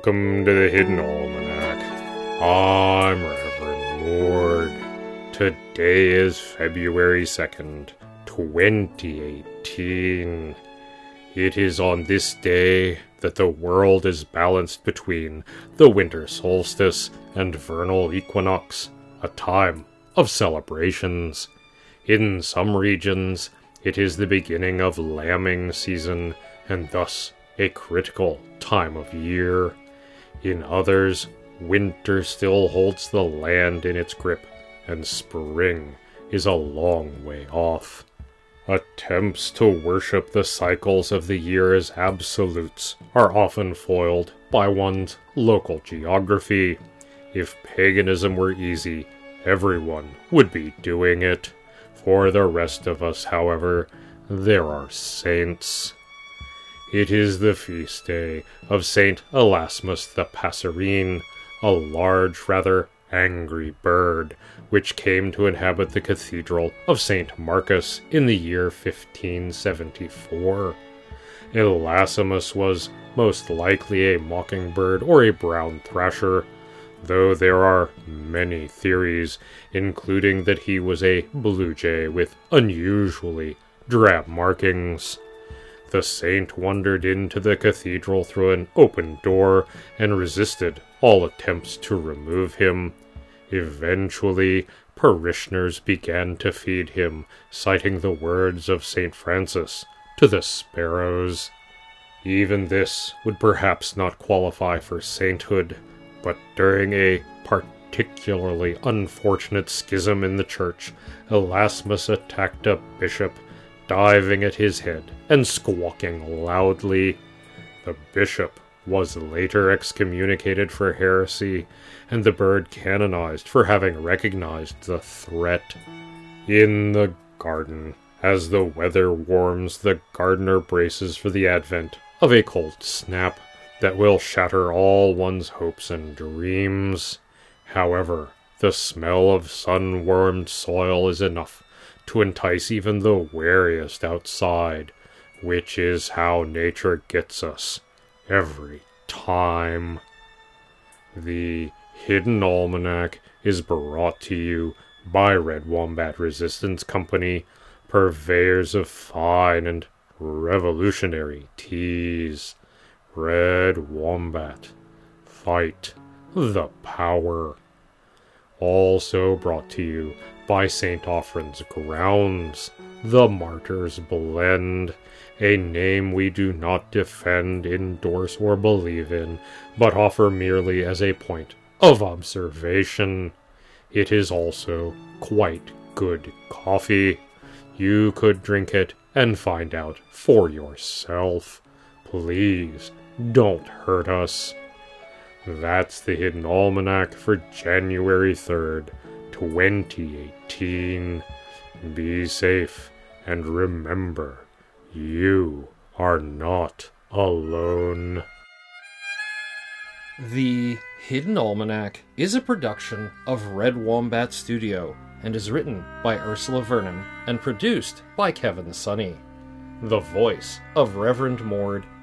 Welcome to the Hidden Almanac. I'm Reverend Mord. Today is February 2nd, 2018. It is on this day that the world is balanced between the winter solstice and vernal equinox, a time of celebrations. In some regions, it is the beginning of lambing season and thus a critical time of year. In others, winter still holds the land in its grip, and spring is a long way off. Attempts to worship the cycles of the year as absolutes are often foiled by one's local geography. If paganism were easy, everyone would be doing it. For the rest of us, however, there are saints. It is the feast day of Saint Elasmus the Passerine, a large, rather angry bird, which came to inhabit the cathedral of St. Marcus in the year 1574. Elasmus was most likely a mockingbird or a brown thrasher, though there are many theories, including that he was a blue jay with unusually drab markings. The saint wandered into the cathedral through an open door and resisted all attempts to remove him. Eventually, parishioners began to feed him, citing the words of St. Francis to the sparrows. Even this would perhaps not qualify for sainthood, but during a particularly unfortunate schism in the church, Elasmus attacked a bishop diving at his head and squawking loudly. The bishop was later excommunicated for heresy, and the bird canonized for having recognized the threat. In the garden, as the weather warms, the gardener braces for the advent of a cold snap that will shatter all one's hopes and dreams. However, the smell of sun warmed soil is enough to entice even the wariest outside, which is how nature gets us every time. The Hidden Almanac is brought to you by Red Wombat Resistance Company, purveyors of fine and revolutionary teas. Red Wombat. Fight the power. Also brought to you by St. Offren's Grounds, the Martyr's Blend, a name we do not defend, endorse, or believe in, but offer merely as a point of observation. It is also quite good coffee. You could drink it and find out for yourself. Please don't hurt us. That's the Hidden Almanac for January 3rd, 2018. Be safe and remember, you are not alone. The Hidden Almanac is a production of Red Wombat Studio and is written by Ursula Vernon and produced by Kevin Sonney. The voice of Reverend Mord